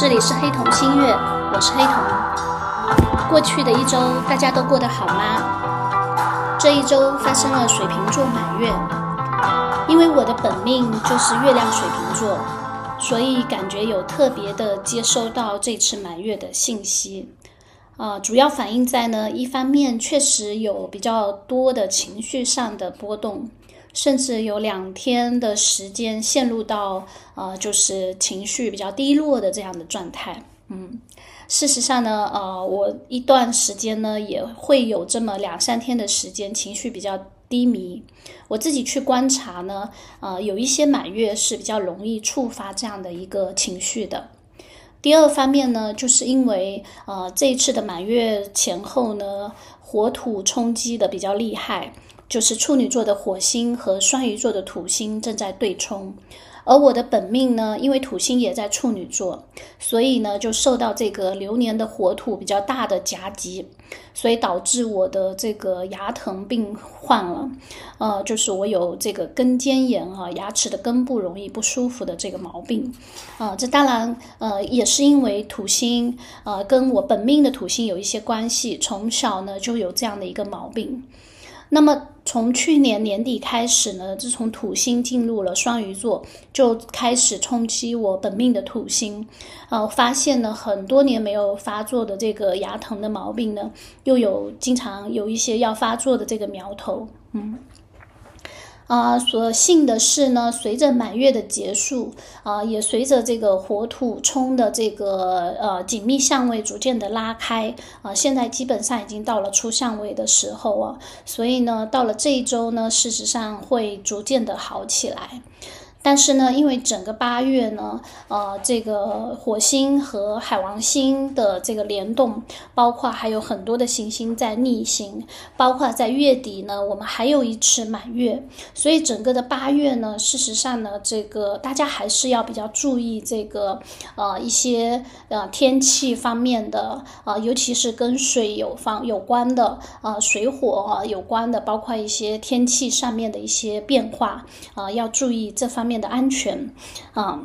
这里是黑瞳星月，我是黑瞳。过去的一周，大家都过得好吗？这一周发生了水瓶座满月，因为我的本命就是月亮水瓶座，所以感觉有特别的接收到这次满月的信息。啊，主要反映在呢，一方面确实有比较多的情绪上的波动。甚至有两天的时间陷入到呃，就是情绪比较低落的这样的状态。嗯，事实上呢，呃，我一段时间呢也会有这么两三天的时间情绪比较低迷。我自己去观察呢，呃，有一些满月是比较容易触发这样的一个情绪的。第二方面呢，就是因为呃这一次的满月前后呢，火土冲击的比较厉害。就是处女座的火星和双鱼座的土星正在对冲，而我的本命呢，因为土星也在处女座，所以呢就受到这个流年的火土比较大的夹击，所以导致我的这个牙疼病患了，呃，就是我有这个根尖炎啊，牙齿的根部容易不舒服的这个毛病，啊，这当然呃也是因为土星呃跟我本命的土星有一些关系，从小呢就有这样的一个毛病。那么从去年年底开始呢，自从土星进入了双鱼座，就开始冲击我本命的土星，呃，发现了很多年没有发作的这个牙疼的毛病呢，又有经常有一些要发作的这个苗头，嗯。啊，所幸的是呢，随着满月的结束，啊，也随着这个火土冲的这个呃紧密相位逐渐的拉开，啊，现在基本上已经到了出相位的时候啊，所以呢，到了这一周呢，事实上会逐渐的好起来。但是呢，因为整个八月呢，呃，这个火星和海王星的这个联动，包括还有很多的行星在逆行，包括在月底呢，我们还有一次满月，所以整个的八月呢，事实上呢，这个大家还是要比较注意这个呃一些呃天气方面的啊，尤其是跟水有方有关的啊，水火有关的，包括一些天气上面的一些变化啊，要注意这方。面面的安全啊，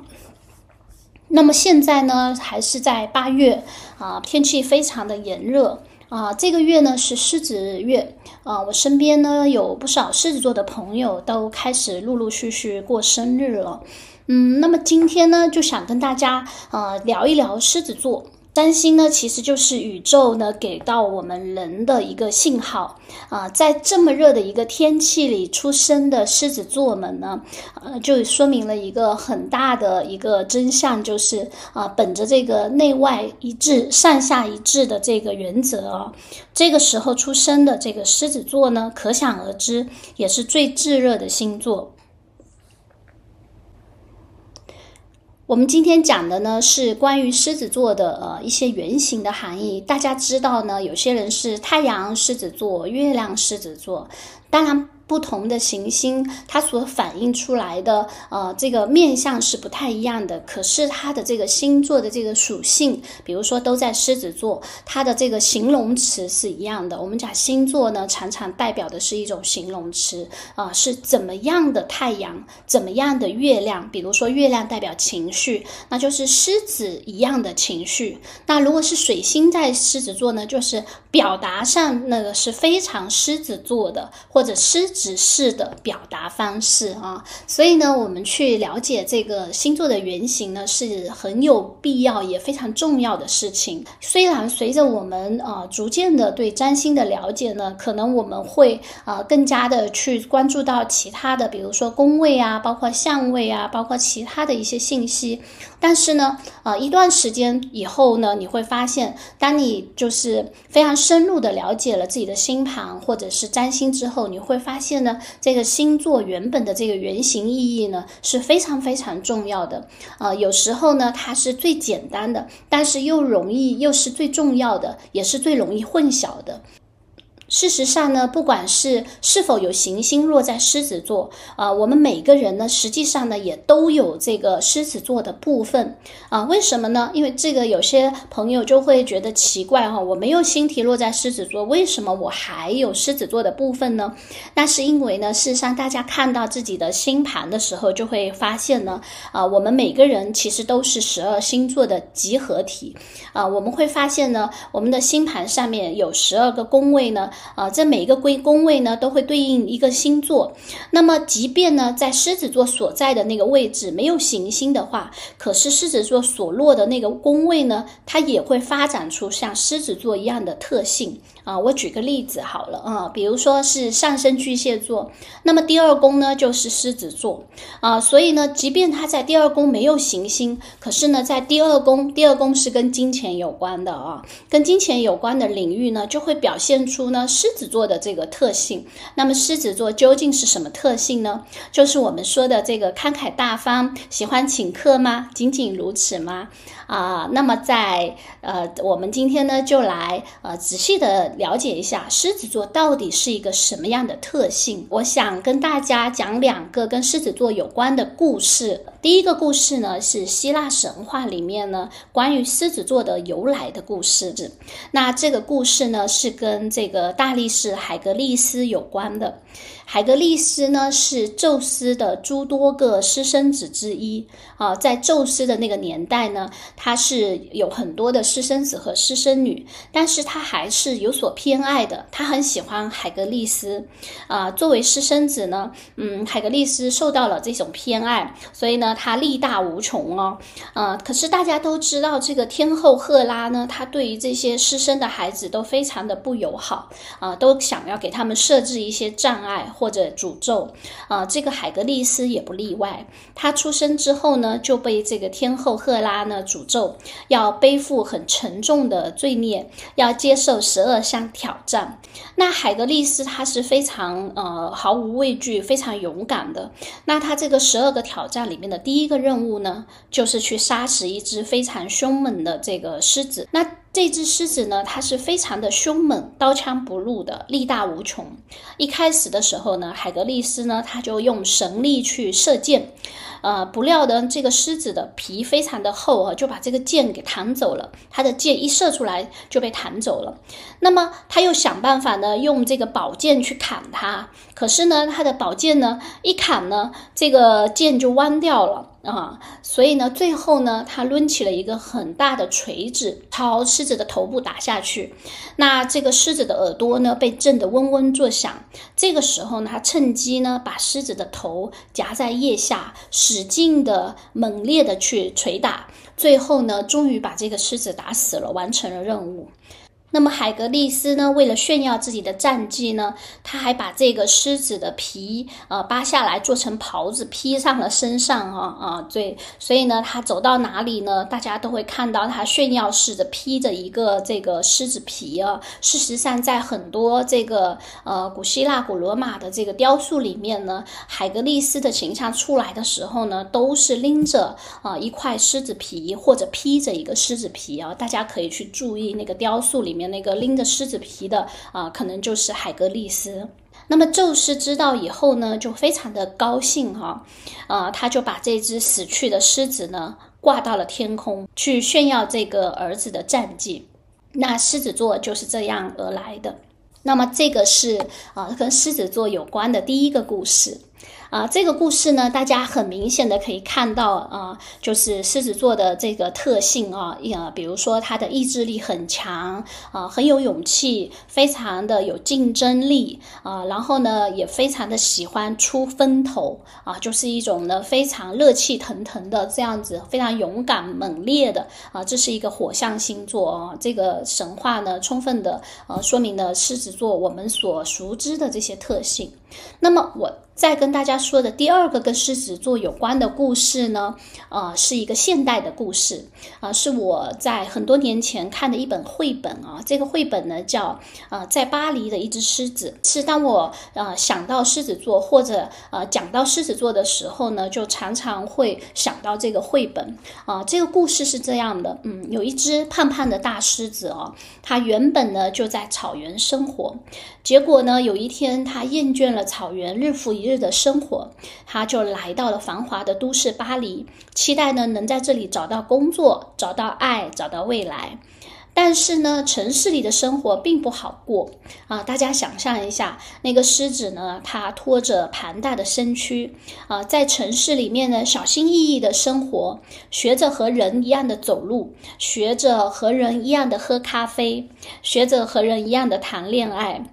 那么现在呢，还是在八月啊，天气非常的炎热啊。这个月呢是狮子月啊，我身边呢有不少狮子座的朋友都开始陆陆续续过生日了。嗯，那么今天呢，就想跟大家呃聊一聊狮子座。占星呢，其实就是宇宙呢给到我们人的一个信号啊，在这么热的一个天气里出生的狮子座们呢，呃，就说明了一个很大的一个真相，就是啊，本着这个内外一致、上下一致的这个原则啊，这个时候出生的这个狮子座呢，可想而知，也是最炙热的星座。我们今天讲的呢是关于狮子座的呃一些原型的含义。大家知道呢，有些人是太阳狮子座、月亮狮子座，当然。不同的行星，它所反映出来的呃这个面相是不太一样的。可是它的这个星座的这个属性，比如说都在狮子座，它的这个形容词是一样的。我们讲星座呢，常常代表的是一种形容词啊，是怎么样的太阳，怎么样的月亮。比如说月亮代表情绪，那就是狮子一样的情绪。那如果是水星在狮子座呢，就是表达上那个是非常狮子座的，或者狮。指示的表达方式啊，所以呢，我们去了解这个星座的原型呢，是很有必要也非常重要的事情。虽然随着我们啊逐渐的对占星的了解呢，可能我们会啊更加的去关注到其他的，比如说宫位啊，包括相位啊，包括其他的一些信息。但是呢，啊一段时间以后呢，你会发现，当你就是非常深入的了解了自己的星盘或者是占星之后，你会发现。现呢，这个星座原本的这个原型意义呢是非常非常重要的。呃，有时候呢，它是最简单的，但是又容易又是最重要的，也是最容易混淆的。事实上呢，不管是是否有行星落在狮子座，啊，我们每个人呢，实际上呢，也都有这个狮子座的部分啊。为什么呢？因为这个有些朋友就会觉得奇怪哈，我没有星体落在狮子座，为什么我还有狮子座的部分呢？那是因为呢，事实上大家看到自己的星盘的时候，就会发现呢，啊，我们每个人其实都是十二星座的集合体啊。我们会发现呢，我们的星盘上面有十二个宫位呢。啊，这每一个归宫位呢，都会对应一个星座。那么，即便呢，在狮子座所在的那个位置没有行星的话，可是狮子座所落的那个宫位呢，它也会发展出像狮子座一样的特性。啊，我举个例子好了啊，比如说是上升巨蟹座，那么第二宫呢就是狮子座啊，所以呢，即便他在第二宫没有行星，可是呢，在第二宫，第二宫是跟金钱有关的啊，跟金钱有关的领域呢，就会表现出呢狮子座的这个特性。那么狮子座究竟是什么特性呢？就是我们说的这个慷慨大方，喜欢请客吗？仅仅如此吗？啊，那么在呃，我们今天呢就来呃仔细的了解一下狮子座到底是一个什么样的特性。我想跟大家讲两个跟狮子座有关的故事。第一个故事呢是希腊神话里面呢关于狮子座的由来的故事。那这个故事呢是跟这个大力士海格力斯有关的。海格力斯呢是宙斯的诸多个私生子之一啊，在宙斯的那个年代呢，他是有很多的私生子和私生女，但是他还是有所偏爱的，他很喜欢海格力斯啊。作为私生子呢，嗯，海格力斯受到了这种偏爱，所以呢，他力大无穷哦，呃，可是大家都知道，这个天后赫拉呢，她对于这些失生的孩子都非常的不友好啊，都想要给他们设置一些障碍。或者诅咒啊，这个海格力斯也不例外。他出生之后呢，就被这个天后赫拉呢诅咒，要背负很沉重的罪孽，要接受十二项挑战。那海格力斯他是非常呃毫无畏惧、非常勇敢的。那他这个十二个挑战里面的第一个任务呢，就是去杀死一只非常凶猛的这个狮子。那这只狮子呢，它是非常的凶猛，刀枪不入的，力大无穷。一开始的时候呢，海格力斯呢，他就用神力去射箭。呃，不料呢这个狮子的皮非常的厚啊，就把这个箭给弹走了。他的箭一射出来就被弹走了。那么他又想办法呢，用这个宝剑去砍它。可是呢，他的宝剑呢一砍呢，这个剑就弯掉了啊。所以呢，最后呢，他抡起了一个很大的锤子，朝狮子的头部打下去。那这个狮子的耳朵呢，被震得嗡嗡作响。这个时候呢，他趁机呢，把狮子的头夹在腋下。使劲的、猛烈的去捶打，最后呢，终于把这个狮子打死了，完成了任务。那么海格力斯呢？为了炫耀自己的战绩呢，他还把这个狮子的皮呃扒下来做成袍子披上了身上啊啊！对，所以呢，他走到哪里呢，大家都会看到他炫耀似的披着一个这个狮子皮啊。事实上，在很多这个呃古希腊、古罗马的这个雕塑里面呢，海格力斯的形象出来的时候呢，都是拎着啊一块狮子皮或者披着一个狮子皮啊。大家可以去注意那个雕塑里面。那个拎着狮子皮的啊，可能就是海格力斯。那么宙斯知道以后呢，就非常的高兴哈，啊，他就把这只死去的狮子呢挂到了天空，去炫耀这个儿子的战绩。那狮子座就是这样而来的。那么这个是啊，跟狮子座有关的第一个故事。啊，这个故事呢，大家很明显的可以看到啊，就是狮子座的这个特性啊，呀，比如说他的意志力很强啊，很有勇气，非常的有竞争力啊，然后呢，也非常的喜欢出风头啊，就是一种呢非常热气腾腾的这样子，非常勇敢猛烈的啊，这是一个火象星座啊，这个神话呢，充分的呃说明了狮子座我们所熟知的这些特性。那么我。再跟大家说的第二个跟狮子座有关的故事呢，呃，是一个现代的故事，啊，是我在很多年前看的一本绘本啊。这个绘本呢叫呃，在巴黎的一只狮子。是当我呃想到狮子座或者呃讲到狮子座的时候呢，就常常会想到这个绘本啊。这个故事是这样的，嗯，有一只胖胖的大狮子哦，它原本呢就在草原生活，结果呢有一天它厌倦了了草原日复一日的生活，他就来到了繁华的都市巴黎，期待呢能在这里找到工作、找到爱、找到未来。但是呢，城市里的生活并不好过啊！大家想象一下，那个狮子呢，它拖着庞大的身躯啊，在城市里面呢，小心翼翼的生活，学着和人一样的走路，学着和人一样的喝咖啡，学着和人一样的谈恋爱。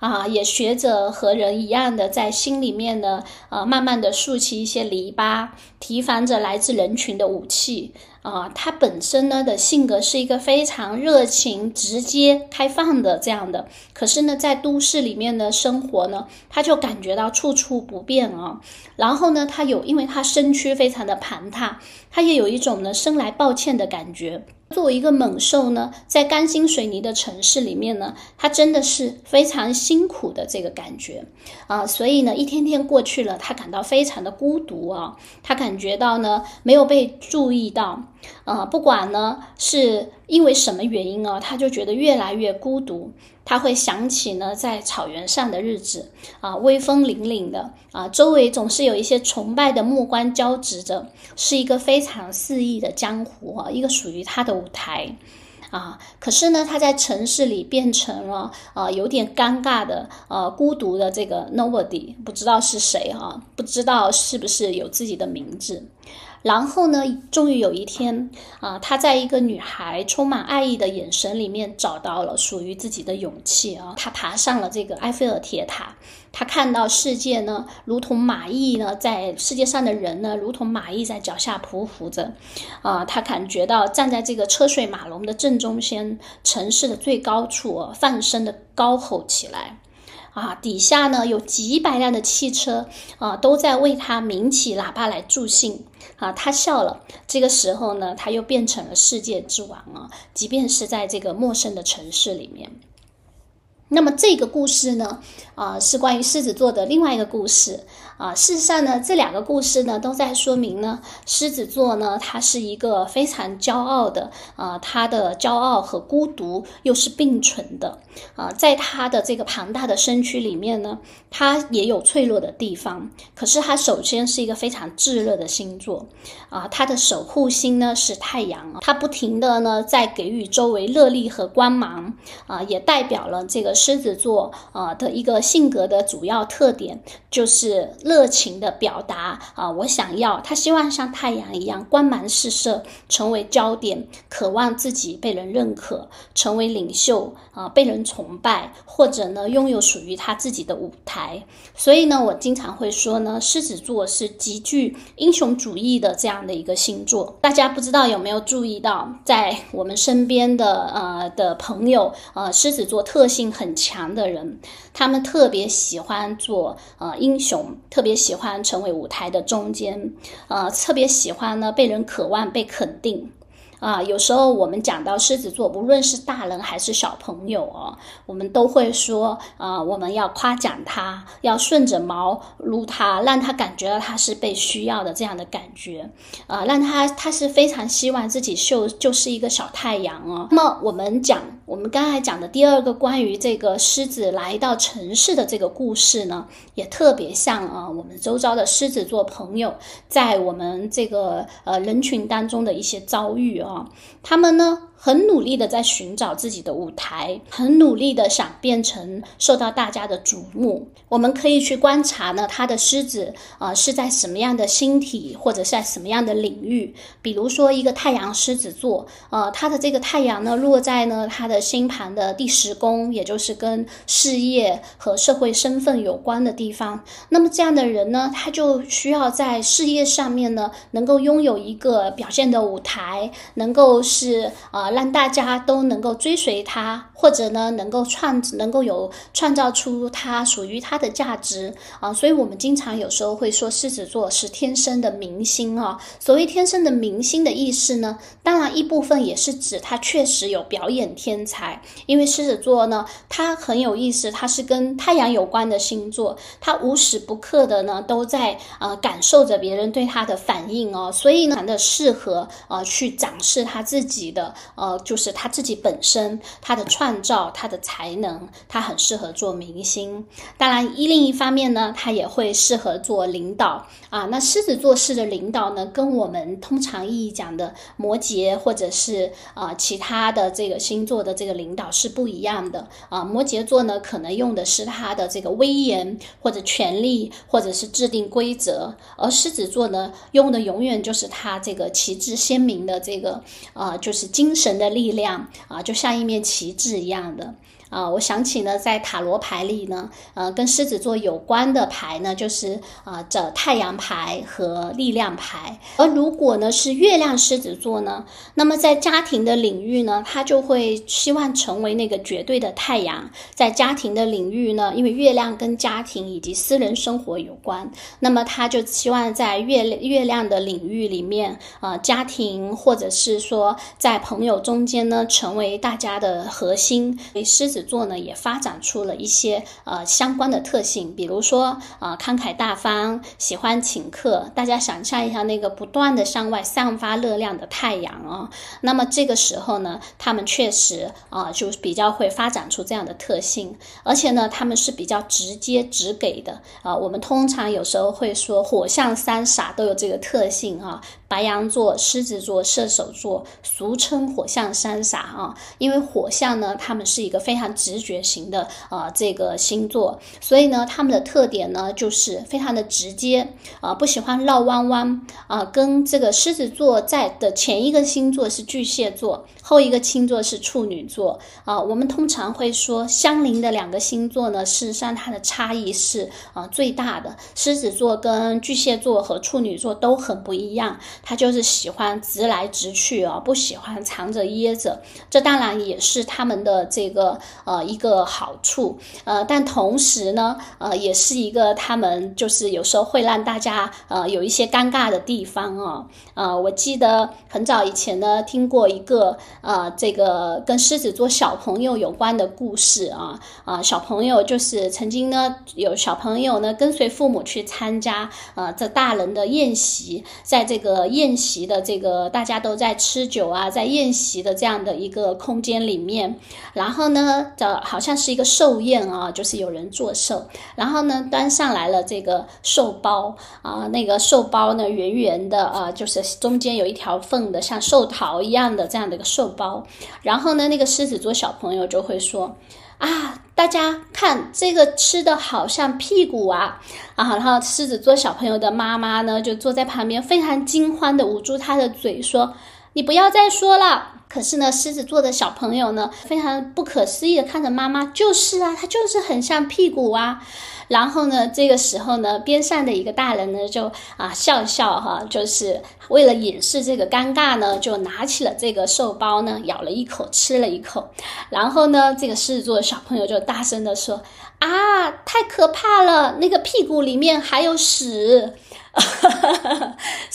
啊，也学着和人一样的在心里面呢，呃，慢慢的竖起一些篱笆，提防着来自人群的武器。啊，他本身呢的性格是一个非常热情、直接、开放的这样的，可是呢，在都市里面的生活呢，他就感觉到处处不便啊。然后呢，他有，因为他身躯非常的庞大，他也有一种呢生来抱歉的感觉。作为一个猛兽呢，在钢筋水泥的城市里面呢，它真的是非常辛苦的这个感觉啊，所以呢，一天天过去了，它感到非常的孤独啊，它感觉到呢没有被注意到。呃，不管呢是因为什么原因啊，他就觉得越来越孤独。他会想起呢，在草原上的日子啊，威风凛凛的啊，周围总是有一些崇拜的目光交织着，是一个非常肆意的江湖啊，一个属于他的舞台啊。可是呢，他在城市里变成了啊，有点尴尬的呃，孤独的这个 nobody，不知道是谁哈，不知道是不是有自己的名字。然后呢，终于有一天啊，他在一个女孩充满爱意的眼神里面找到了属于自己的勇气啊。他爬上了这个埃菲尔铁塔，他看到世界呢，如同马蚁呢，在世界上的人呢，如同马蚁在脚下匍匐着啊。他感觉到站在这个车水马龙的正中间，城市的最高处，放声的高吼起来。啊，底下呢有几百辆的汽车啊，都在为他鸣起喇叭来助兴。啊，他笑了。这个时候呢，他又变成了世界之王啊，即便是在这个陌生的城市里面。那么这个故事呢，啊，是关于狮子座的另外一个故事。啊，事实上呢，这两个故事呢，都在说明呢，狮子座呢，它是一个非常骄傲的，啊，它的骄傲和孤独又是并存的，啊，在他的这个庞大的身躯里面呢，他也有脆弱的地方，可是他首先是一个非常炙热的星座，啊，他的守护星呢是太阳，他不停的呢在给予周围热力和光芒，啊，也代表了这个狮子座啊的一个性格的主要特点就是。热情的表达啊，我想要他希望像太阳一样光芒四射，成为焦点，渴望自己被人认可，成为领袖啊，被人崇拜，或者呢拥有属于他自己的舞台。所以呢，我经常会说呢，狮子座是极具英雄主义的这样的一个星座。大家不知道有没有注意到，在我们身边的呃的朋友，呃，狮子座特性很强的人，他们特别喜欢做呃英雄。特别喜欢成为舞台的中间，呃，特别喜欢呢被人渴望被肯定。啊，有时候我们讲到狮子座，无论是大人还是小朋友哦，我们都会说啊，我们要夸奖他，要顺着毛撸他，让他感觉到他是被需要的这样的感觉，啊，让他他是非常希望自己就就是一个小太阳哦。那么我们讲，我们刚才讲的第二个关于这个狮子来到城市的这个故事呢，也特别像啊，我们周遭的狮子座朋友在我们这个呃人群当中的一些遭遇啊。他们呢？很努力的在寻找自己的舞台，很努力的想变成受到大家的瞩目。我们可以去观察呢，他的狮子啊是在什么样的星体，或者是在什么样的领域？比如说一个太阳狮子座，呃，他的这个太阳呢落在呢他的星盘的第十宫，也就是跟事业和社会身份有关的地方。那么这样的人呢，他就需要在事业上面呢能够拥有一个表现的舞台，能够是啊。让大家都能够追随他，或者呢能够创能够有创造出他属于他的价值啊。所以我们经常有时候会说狮子座是天生的明星啊。所谓天生的明星的意思呢，当然一部分也是指他确实有表演天才，因为狮子座呢，它很有意思，它是跟太阳有关的星座，它无时不刻的呢都在呃感受着别人对他的反应哦，所以呢的适合呃去展示他自己的呃就是他自己本身他的创造他的才能，他很适合做明星。当然一另一方面呢，他也会适合做领导啊。那狮子座式的领导呢，跟我们通常意义讲的摩羯或者是啊其他的这个星座的这个领导是不一样的啊。摩羯座呢，可能用的是他的这个威严或者权力，或者是制定规则，而狮子座呢，用的永远就是他这个旗帜鲜明的这个啊，就是精神的力量啊，就像一面旗帜一样的。啊，我想起呢，在塔罗牌里呢，呃，跟狮子座有关的牌呢，就是啊，这太阳牌和力量牌。而如果呢是月亮狮子座呢，那么在家庭的领域呢，他就会希望成为那个绝对的太阳。在家庭的领域呢，因为月亮跟家庭以及私人生活有关，那么他就希望在月月亮的领域里面，啊，家庭或者是说在朋友中间呢，成为大家的核心。狮子。座呢也发展出了一些呃相关的特性，比如说啊慷慨大方，喜欢请客。大家想象一下那个不断的向外散发热量的太阳啊，那么这个时候呢，他们确实啊就比较会发展出这样的特性，而且呢，他们是比较直接直给的啊。我们通常有时候会说火象三傻都有这个特性啊。白羊座、狮子座、射手座，俗称火象三傻啊，因为火象呢，他们是一个非常直觉型的啊这个星座，所以呢，他们的特点呢就是非常的直接啊，不喜欢绕弯弯啊。跟这个狮子座在的前一个星座是巨蟹座，后一个星座是处女座啊。我们通常会说相邻的两个星座呢，事实上它的差异是啊最大的。狮子座跟巨蟹座和处女座都很不一样。他就是喜欢直来直去啊，不喜欢藏着掖着。这当然也是他们的这个呃一个好处，呃，但同时呢，呃，也是一个他们就是有时候会让大家呃有一些尴尬的地方啊。呃，我记得很早以前呢，听过一个呃这个跟狮子座小朋友有关的故事啊啊，小朋友就是曾经呢有小朋友呢跟随父母去参加呃这大人的宴席，在这个。宴席的这个大家都在吃酒啊，在宴席的这样的一个空间里面，然后呢，这好像是一个寿宴啊，就是有人做寿，然后呢，端上来了这个寿包啊，那个寿包呢，圆圆的啊，就是中间有一条缝的，像寿桃一样的这样的一个寿包，然后呢，那个狮子座小朋友就会说。啊，大家看这个吃的好像屁股啊啊！然后狮子座小朋友的妈妈呢，就坐在旁边，非常惊慌的捂住他的嘴，说：“你不要再说了。”可是呢，狮子座的小朋友呢，非常不可思议的看着妈妈，就是啊，他就是很像屁股啊。然后呢，这个时候呢，边上的一个大人呢，就啊笑笑哈，就是为了掩饰这个尴尬呢，就拿起了这个寿包呢，咬了一口，吃了一口。然后呢，这个狮子座小朋友就大声的说：“啊，太可怕了，那个屁股里面还有屎。”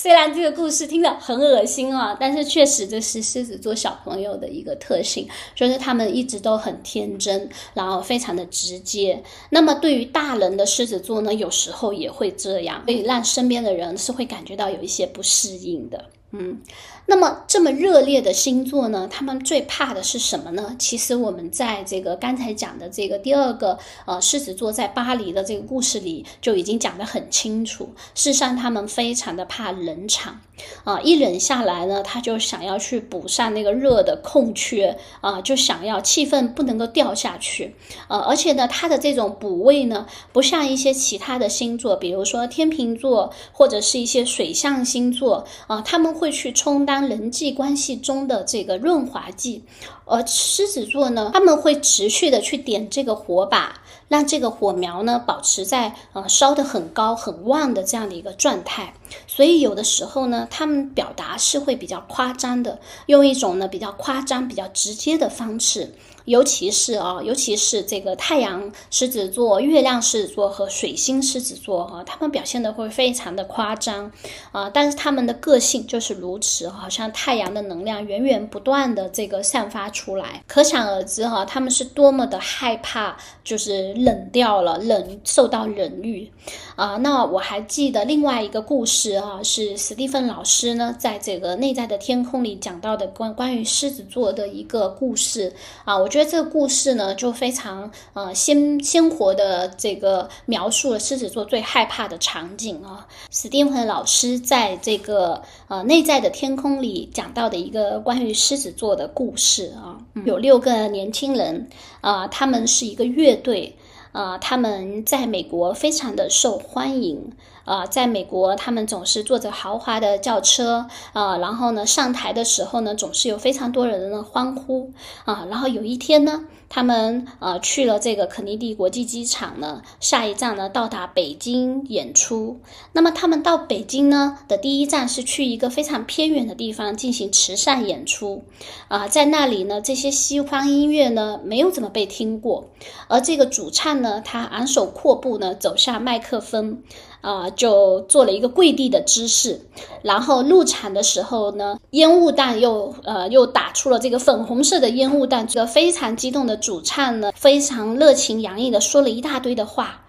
虽然这个故事听着很恶心啊，但是确实这是狮子座小朋友的一个特性，就是他们一直都很天真，然后非常的直接。那么对于大人的狮子座呢，有时候也会这样，会让身边的人是会感觉到有一些不适应的。嗯，那么这么热烈的星座呢，他们最怕的是什么呢？其实我们在这个刚才讲的这个第二个呃狮子座在巴黎的这个故事里就已经讲得很清楚。事实上，他们非常的怕冷场啊，一冷下来呢，他就想要去补上那个热的空缺啊，就想要气氛不能够掉下去呃，而且呢，他的这种补位呢，不像一些其他的星座，比如说天秤座或者是一些水象星座啊，他们。会去充当人际关系中的这个润滑剂，而狮子座呢，他们会持续的去点这个火把，让这个火苗呢保持在呃烧得很高很旺的这样的一个状态。所以有的时候呢，他们表达是会比较夸张的，用一种呢比较夸张、比较直接的方式。尤其是啊，尤其是这个太阳狮子座、月亮狮子座和水星狮子座哈，他们表现的会非常的夸张啊，但是他们的个性就是如此，好像太阳的能量源源不断的这个散发出来，可想而知哈，他们是多么的害怕，就是冷掉了，冷受到冷遇啊。那我还记得另外一个故事啊，是史蒂芬老师呢在这个内在的天空里讲到的关关于狮子座的一个故事啊，我。觉得这个故事呢，就非常呃鲜鲜活的这个描述了狮子座最害怕的场景啊。史蒂芬老师在这个呃内在的天空里讲到的一个关于狮子座的故事啊，有六个年轻人啊，他们是一个乐队啊，他们在美国非常的受欢迎。啊，在美国，他们总是坐着豪华的轿车啊，然后呢，上台的时候呢，总是有非常多人的欢呼啊。然后有一天呢，他们呃去了这个肯尼迪国际机场呢，下一站呢到达北京演出。那么他们到北京呢的第一站是去一个非常偏远的地方进行慈善演出啊，在那里呢，这些西方音乐呢没有怎么被听过，而这个主唱呢，他昂首阔步呢走向麦克风。啊，就做了一个跪地的姿势，然后入场的时候呢，烟雾弹又呃又打出了这个粉红色的烟雾弹。这个非常激动的主唱呢，非常热情洋溢的说了一大堆的话。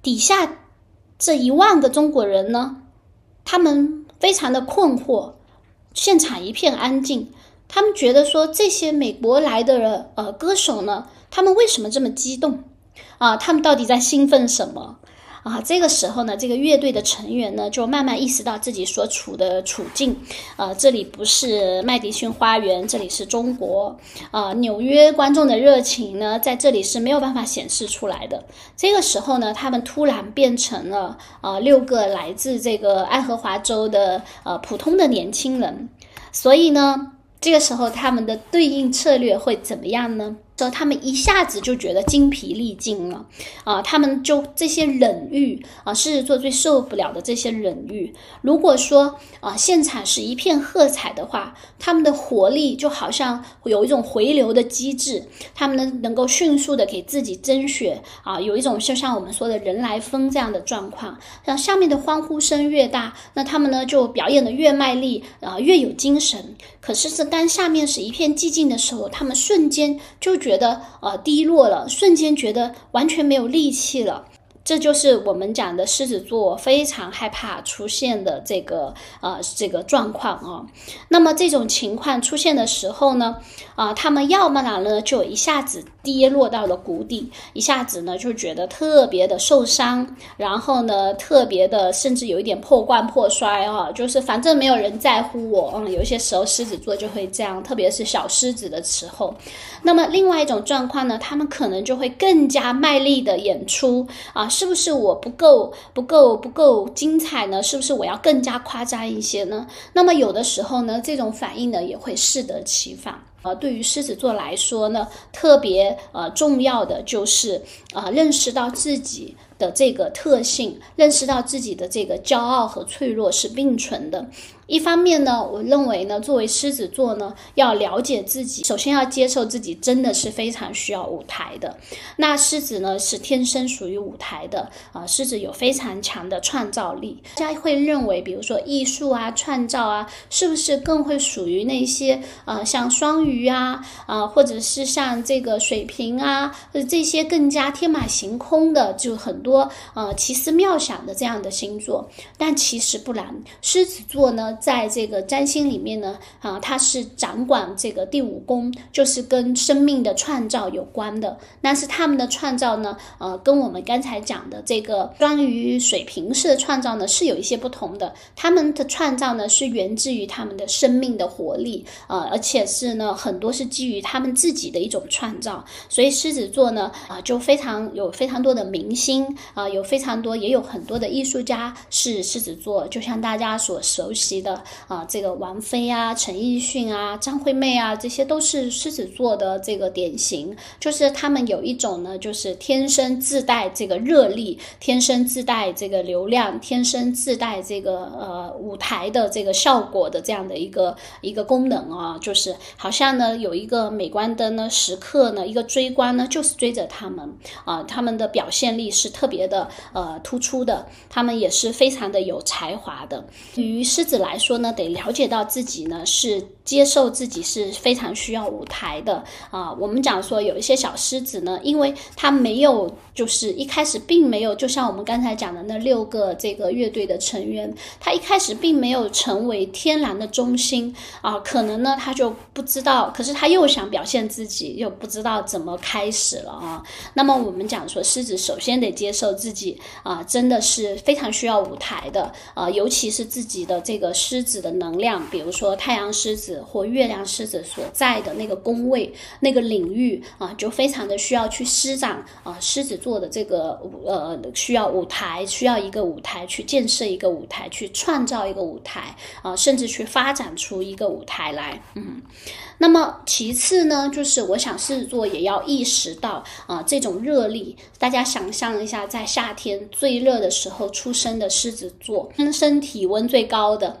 底下这一万个中国人呢，他们非常的困惑，现场一片安静。他们觉得说这些美国来的呃歌手呢，他们为什么这么激动？啊，他们到底在兴奋什么？啊，这个时候呢，这个乐队的成员呢，就慢慢意识到自己所处的处境。呃，这里不是麦迪逊花园，这里是中国。啊，纽约观众的热情呢，在这里是没有办法显示出来的。这个时候呢，他们突然变成了啊，六个来自这个爱荷华州的呃普通的年轻人。所以呢，这个时候他们的对应策略会怎么样呢？说他们一下子就觉得精疲力尽了，啊，他们就这些冷遇啊，狮子座最受不了的这些冷遇。如果说啊，现场是一片喝彩的话，他们的活力就好像有一种回流的机制，他们能能够迅速的给自己增血啊，有一种就像我们说的人来疯这样的状况。像下面的欢呼声越大，那他们呢就表演的越卖力啊，越有精神。可是是当下面是一片寂静的时候，他们瞬间就。觉得呃低落了，瞬间觉得完全没有力气了。这就是我们讲的狮子座非常害怕出现的这个呃这个状况啊。那么这种情况出现的时候呢，啊，他们要么呢就一下子跌落到了谷底，一下子呢就觉得特别的受伤，然后呢特别的甚至有一点破罐破摔啊，就是反正没有人在乎我。嗯，有些时候狮子座就会这样，特别是小狮子的时候。那么另外一种状况呢，他们可能就会更加卖力的演出啊。是不是我不够不够不够精彩呢？是不是我要更加夸张一些呢？那么有的时候呢，这种反应呢也会适得其反。呃，对于狮子座来说呢，特别呃重要的就是啊，认识到自己的这个特性，认识到自己的这个骄傲和脆弱是并存的。一方面呢，我认为呢，作为狮子座呢，要了解自己，首先要接受自己真的是非常需要舞台的。那狮子呢是天生属于舞台的啊，狮子有非常强的创造力。大家会认为，比如说艺术啊、创造啊，是不是更会属于那些呃像双鱼啊啊，或者是像这个水瓶啊，这些更加天马行空的，就很多呃奇思妙想的这样的星座？但其实不然，狮子座呢。在这个占星里面呢，啊，它是掌管这个第五宫，就是跟生命的创造有关的。但是他们的创造呢，呃，跟我们刚才讲的这个双鱼、水瓶式的创造呢，是有一些不同的。他们的创造呢，是源自于他们的生命的活力，啊，而且是呢，很多是基于他们自己的一种创造。所以狮子座呢，啊，就非常有非常多的明星啊，有非常多，也有很多的艺术家是狮子座，就像大家所熟悉的啊，这个王菲啊、陈奕迅啊、张惠妹啊，这些都是狮子座的这个典型。就是他们有一种呢，就是天生自带这个热力，天生自带这个流量，天生自带这个呃舞台的这个效果的这样的一个一个功能啊，就是好像呢有一个美观灯呢，时刻呢一个追光呢，就是追着他们啊，他们的表现力是特别的呃突出的，他们也是非常的有才华的。于狮子来来说呢，得了解到自己呢是接受自己是非常需要舞台的啊。我们讲说有一些小狮子呢，因为他没有就是一开始并没有，就像我们刚才讲的那六个这个乐队的成员，他一开始并没有成为天然的中心啊，可能呢他就不知道，可是他又想表现自己，又不知道怎么开始了啊。那么我们讲说，狮子首先得接受自己啊，真的是非常需要舞台的啊，尤其是自己的这个狮子的能量，比如说太阳狮子或月亮狮子所在的那个宫位、那个领域啊，就非常的需要去施展啊，狮子座的这个呃，需要舞台，需要一个舞台去建设一个舞台，去创造一个舞台啊，甚至去发展出一个舞台来，嗯。那么其次呢，就是我想狮子座也要意识到啊，这种热力。大家想象一下，在夏天最热的时候出生的狮子座，天生体温最高的。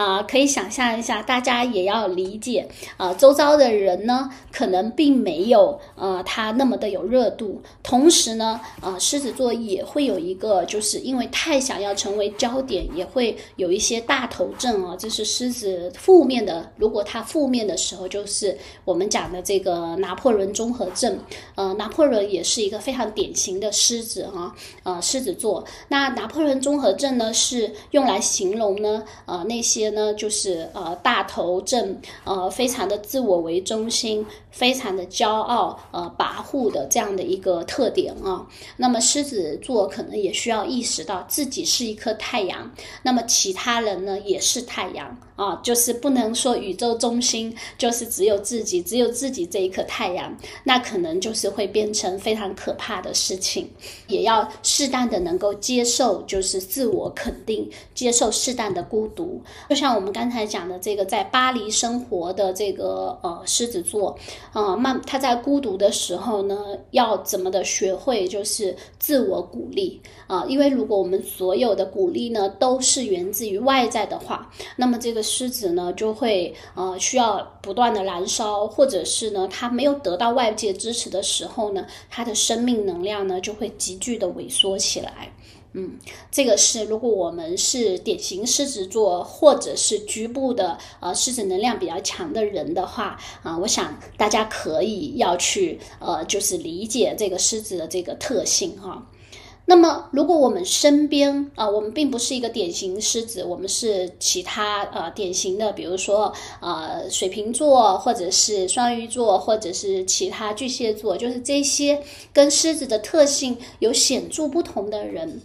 啊，可以想象一下，大家也要理解啊，周遭的人呢，可能并没有呃他那么的有热度。同时呢，啊，狮子座也会有一个，就是因为太想要成为焦点，也会有一些大头症啊。这是狮子负面的，如果他负面的时候，就是我们讲的这个拿破仑综合症。呃，拿破仑也是一个非常典型的狮子啊，呃，狮子座。那拿破仑综合症呢，是用来形容呢，呃，那些。呢，就是呃大头症，呃非常的自我为中心，非常的骄傲，呃跋扈的这样的一个特点啊。那么狮子座可能也需要意识到自己是一颗太阳，那么其他人呢也是太阳。啊，就是不能说宇宙中心就是只有自己，只有自己这一颗太阳，那可能就是会变成非常可怕的事情。也要适当的能够接受，就是自我肯定，接受适当的孤独。像我们刚才讲的这个在巴黎生活的这个呃狮子座，啊，慢他在孤独的时候呢，要怎么的学会就是自我鼓励啊？因为如果我们所有的鼓励呢都是源自于外在的话，那么这个。狮子呢，就会呃需要不断的燃烧，或者是呢，他没有得到外界支持的时候呢，他的生命能量呢就会急剧的萎缩起来。嗯，这个是如果我们是典型狮子座，或者是局部的呃狮子能量比较强的人的话啊，我想大家可以要去呃就是理解这个狮子的这个特性哈。那么，如果我们身边啊，我们并不是一个典型狮子，我们是其他呃典型的，比如说呃水瓶座，或者是双鱼座，或者是其他巨蟹座，就是这些跟狮子的特性有显著不同的人。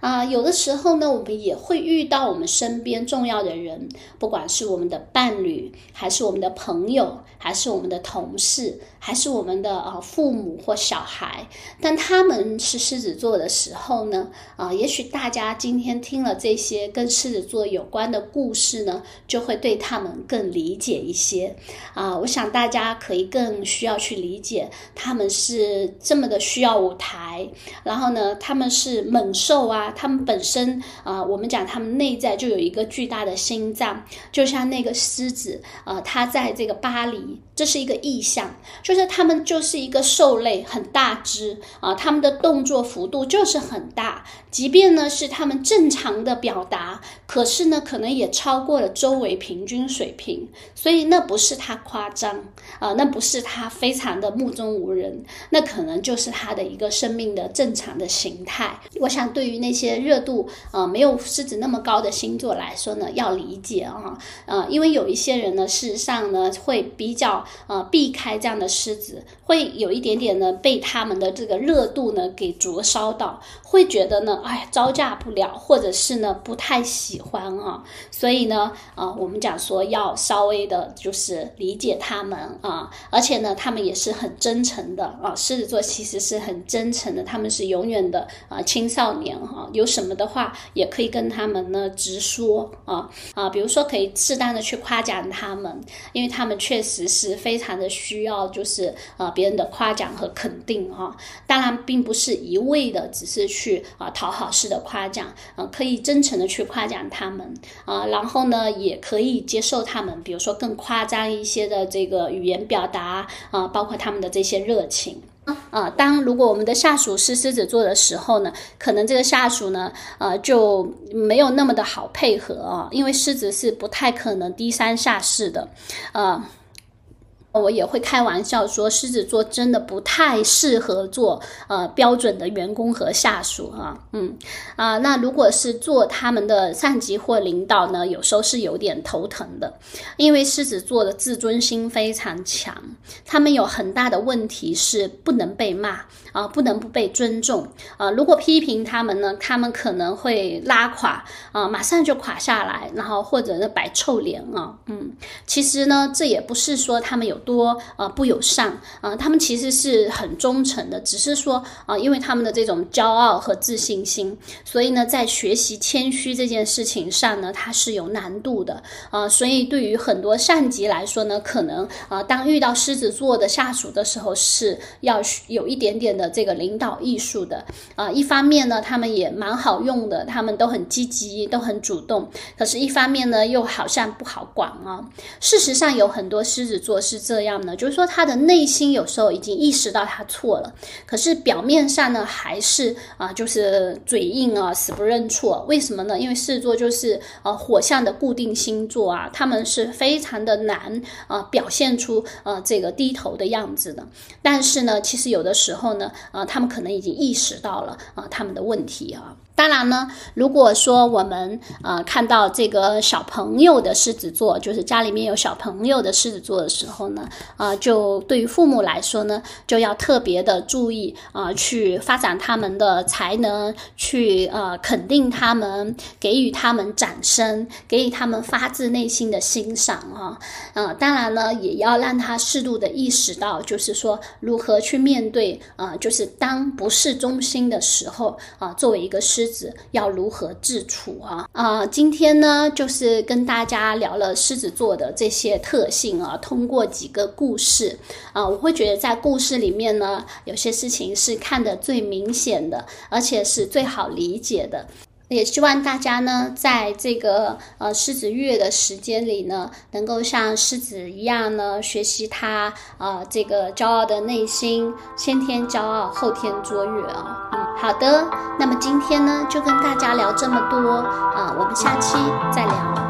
啊，有的时候呢，我们也会遇到我们身边重要的人，不管是我们的伴侣，还是我们的朋友，还是我们的同事，还是我们的啊父母或小孩。但他们是狮子座的时候呢，啊，也许大家今天听了这些跟狮子座有关的故事呢，就会对他们更理解一些。啊，我想大家可以更需要去理解，他们是这么的需要舞台，然后呢，他们是猛兽啊。他们本身啊，我们讲他们内在就有一个巨大的心脏，就像那个狮子啊，它在这个巴黎，这是一个意象，就是他们就是一个兽类，很大只啊，他们的动作幅度就是很大，即便呢是他们正常的表达，可是呢可能也超过了周围平均水平，所以那不是他夸张啊，那不是他非常的目中无人，那可能就是他的一个生命的正常的形态。我想对于那些。热度啊，没有狮子那么高的星座来说呢，要理解啊，呃，因为有一些人呢，事实上呢，会比较呃避开这样的狮子，会有一点点呢被他们的这个热度呢给灼烧到，会觉得呢，哎，招架不了，或者是呢不太喜欢啊。所以呢，啊，我们讲说要稍微的，就是理解他们啊，而且呢，他们也是很真诚的啊。狮子座其实是很真诚的，他们是永远的啊青少年哈，有什么的话也可以跟他们呢直说啊啊，比如说可以适当的去夸奖他们，因为他们确实是非常的需要就是呃别人的夸奖和肯定哈。当然，并不是一味的只是去啊讨好式的夸奖啊，可以真诚的去夸奖他们啊，然后呢也可以接受他们，比如说更夸张一些的这个语言表达啊，包括他们的这些热情。啊，当如果我们的下属是狮子座的时候呢，可能这个下属呢，呃，就没有那么的好配合啊，因为狮子是不太可能低三下四的，呃。我也会开玩笑说，狮子座真的不太适合做呃标准的员工和下属啊，嗯啊，那如果是做他们的上级或领导呢，有时候是有点头疼的，因为狮子座的自尊心非常强，他们有很大的问题是不能被骂啊，不能不被尊重啊，如果批评他们呢，他们可能会拉垮啊，马上就垮下来，然后或者是摆臭脸啊，嗯，其实呢，这也不是说他们有。多呃不友善啊，他们其实是很忠诚的，只是说啊，因为他们的这种骄傲和自信心，所以呢，在学习谦虚这件事情上呢，它是有难度的啊。所以对于很多上级来说呢，可能啊，当遇到狮子座的下属的时候，是要有一点点的这个领导艺术的啊。一方面呢，他们也蛮好用的，他们都很积极，都很主动，可是，一方面呢，又好像不好管啊。事实上，有很多狮子座是这。样呢，就是说他的内心有时候已经意识到他错了，可是表面上呢还是啊，就是嘴硬啊，死不认错。为什么呢？因为狮子座就是呃火象的固定星座啊，他们是非常的难啊表现出呃这个低头的样子的。但是呢，其实有的时候呢，呃，他们可能已经意识到了啊他们的问题啊。当然呢，如果说我们呃看到这个小朋友的狮子座，就是家里面有小朋友的狮子座的时候呢，啊，就对于父母来说呢，就要特别的注意啊，去发展他们的才能，去呃肯定他们，给予他们掌声，给予他们发自内心的欣赏啊，呃，当然呢，也要让他适度的意识到，就是说如何去面对啊，就是当不是中心的时候啊，作为一个狮。子要如何自处啊？啊，今天呢，就是跟大家聊了狮子座的这些特性啊。通过几个故事啊，我会觉得在故事里面呢，有些事情是看得最明显的，而且是最好理解的。也希望大家呢，在这个呃狮子月的时间里呢，能够像狮子一样呢，学习他呃这个骄傲的内心，先天骄傲，后天卓越啊。嗯，好的，那么今天呢，就跟大家聊这么多啊，我们下期再聊。